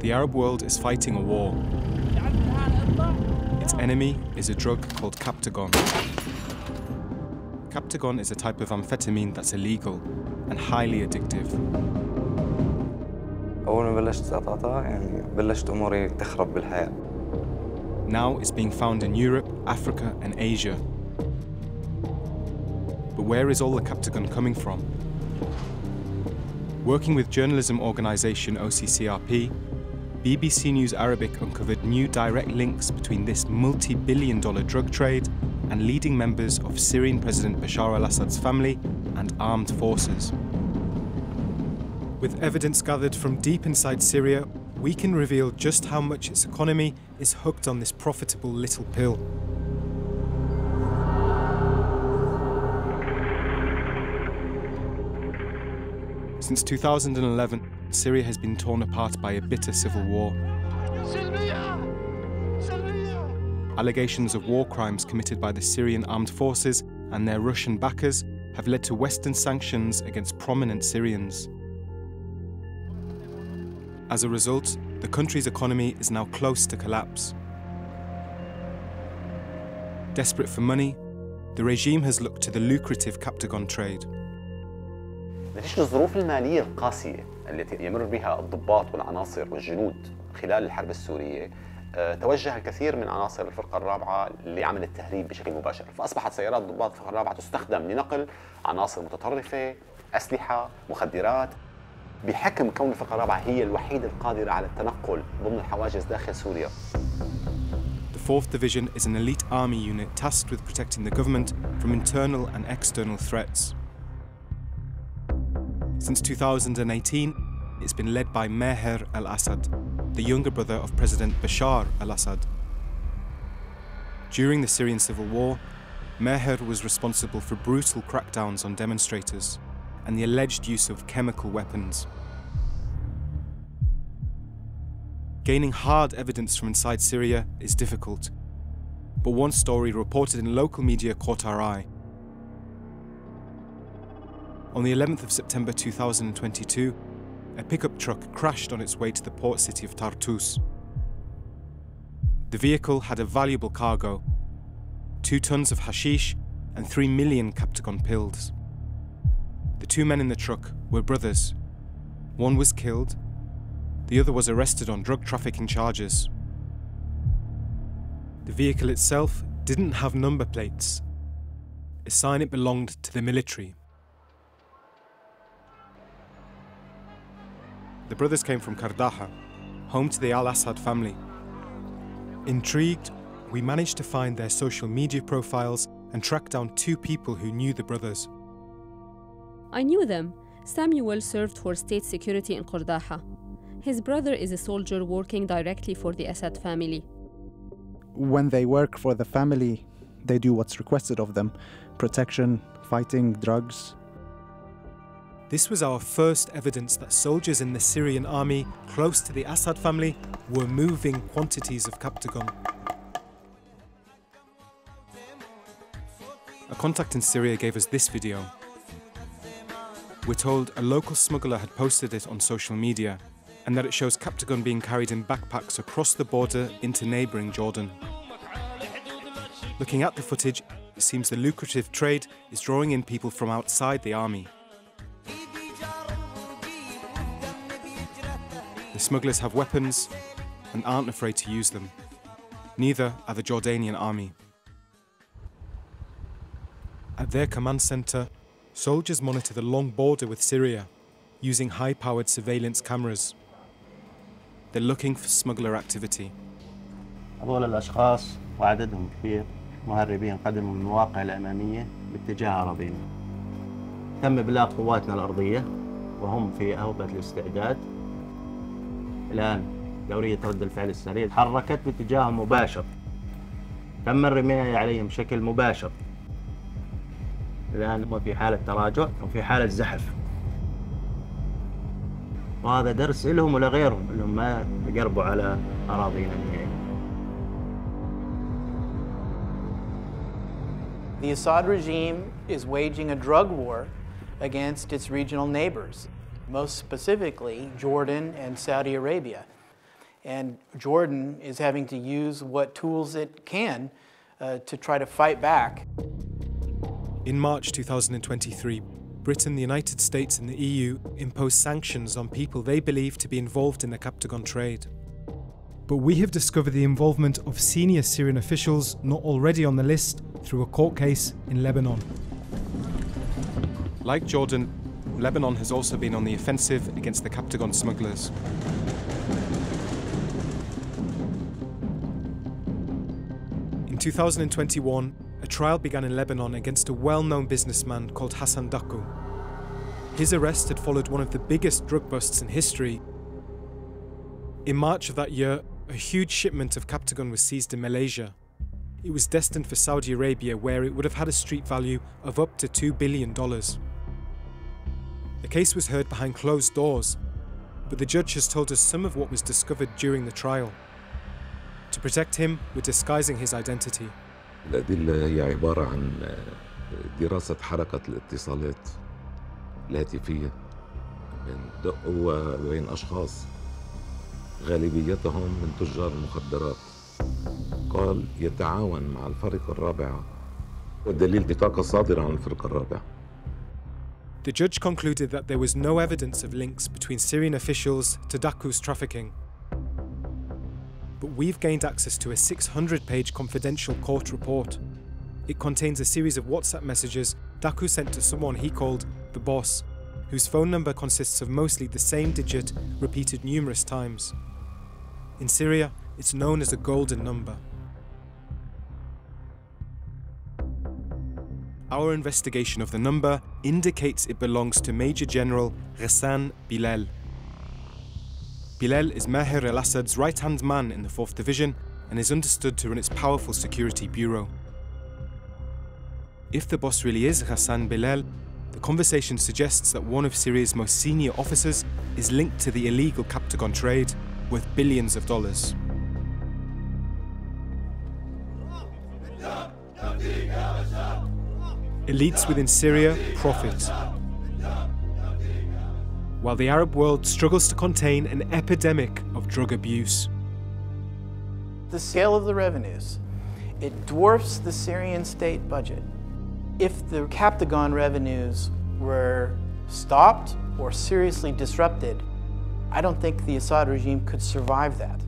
The Arab world is fighting a war. Its enemy is a drug called Captagon. Captagon is a type of amphetamine that's illegal and highly addictive. أول ما بلشت أتعاطى يعني بلشت أموري تخرب بالحياة. Now it's being found in Europe, Africa, and Asia. But where is all the Captagon coming from? Working with journalism organisation OCCRP, BBC News Arabic uncovered new direct links between this multi billion dollar drug trade and leading members of Syrian President Bashar al Assad's family and armed forces. With evidence gathered from deep inside Syria, we can reveal just how much its economy is hooked on this profitable little pill. Since 2011, Syria has been torn apart by a bitter civil war. Allegations of war crimes committed by the Syrian armed forces and their Russian backers have led to Western sanctions against prominent Syrians. As a result, the country's economy is now close to collapse. Desperate for money, the regime has looked to the lucrative Captagon trade. ليش الظروف المالية القاسية التي يمر بها الضباط والعناصر والجنود خلال الحرب السورية. آه، توجه الكثير من عناصر الفرقة الرابعة لعمل التهريب بشكل مباشر. فأصبحت سيارات ضباط الفرقة الرابعة تستخدم لنقل عناصر متطرفة أسلحة مخدرات. بحكم كون الفرقة الرابعة هي الوحيدة القادرة على التنقل ضمن الحواجز داخل سوريا. The 4th Division is an elite army unit tasked with protecting the government from internal and external threats. Since 2018, it's been led by Maher al Assad, the younger brother of President Bashar al Assad. During the Syrian civil war, Meher was responsible for brutal crackdowns on demonstrators and the alleged use of chemical weapons. Gaining hard evidence from inside Syria is difficult, but one story reported in local media caught our eye. On the 11th of September 2022, a pickup truck crashed on its way to the port city of Tartus. The vehicle had a valuable cargo two tons of hashish and three million Captagon pills. The two men in the truck were brothers. One was killed, the other was arrested on drug trafficking charges. The vehicle itself didn't have number plates, a sign it belonged to the military. The brothers came from Kardaha, home to the Al Assad family. Intrigued, we managed to find their social media profiles and track down two people who knew the brothers. I knew them. Samuel served for state security in Qardaha. His brother is a soldier working directly for the Assad family. When they work for the family, they do what's requested of them protection, fighting drugs. This was our first evidence that soldiers in the Syrian army close to the Assad family were moving quantities of Captagon. A contact in Syria gave us this video. We're told a local smuggler had posted it on social media and that it shows Captagon being carried in backpacks across the border into neighbouring Jordan. Looking at the footage, it seems the lucrative trade is drawing in people from outside the army. smugglers have weapons and aren't afraid to use them. Neither are the Jordanian army. At their command centre, soldiers monitor the long border with Syria using high powered surveillance cameras. They're looking for smuggler activity. هذول الأشخاص وعددهم كبير مهربين قدموا من المواقع الأمامية باتجاه أراضينا تم إبلاغ قواتنا الأرضية وهم في أهبة الاستعداد الآن دورية رد الفعل السريع. تحركت باتجاه مباشر. تم الرماية عليهم بشكل مباشر. الآن هم في حالة تراجع وفي حالة زحف. وهذا درس لهم ولغيرهم انهم ما يقربوا على اراضينا نهائيا. The Assad regime is waging a drug war against its regional neighbors. Most specifically Jordan and Saudi Arabia. And Jordan is having to use what tools it can uh, to try to fight back. In March 2023, Britain, the United States, and the EU imposed sanctions on people they believe to be involved in the Captagon trade. But we have discovered the involvement of senior Syrian officials not already on the list through a court case in Lebanon. Like Jordan, Lebanon has also been on the offensive against the Captagon smugglers. In 2021, a trial began in Lebanon against a well known businessman called Hassan Daku. His arrest had followed one of the biggest drug busts in history. In March of that year, a huge shipment of Captagon was seized in Malaysia. It was destined for Saudi Arabia, where it would have had a street value of up to $2 billion. The case was heard behind closed doors, but the judge has told us some of what was discovered during the trial. To protect him, we're disguising his identity. الأدلة هي عبارة عن دراسة حركة الاتصالات الهاتفية بين وبين أشخاص غالبيتهم من تجار المخدرات قال يتعاون مع الفرقة الرابعة والدليل بطاقة صادرة عن الفرقة الرابعة The judge concluded that there was no evidence of links between Syrian officials to Daku's trafficking. But we've gained access to a 600 page confidential court report. It contains a series of WhatsApp messages Daku sent to someone he called the boss, whose phone number consists of mostly the same digit repeated numerous times. In Syria, it's known as a golden number. Our investigation of the number indicates it belongs to Major General Ghassan Bilal. Bilal is Maher al Assad's right hand man in the 4th Division and is understood to run its powerful security bureau. If the boss really is Ghassan Bilal, the conversation suggests that one of Syria's most senior officers is linked to the illegal Captagon trade worth billions of dollars. Elites within Syria profit, while the Arab world struggles to contain an epidemic of drug abuse. The scale of the revenues, it dwarfs the Syrian state budget. If the Captagon revenues were stopped or seriously disrupted, I don't think the Assad regime could survive that.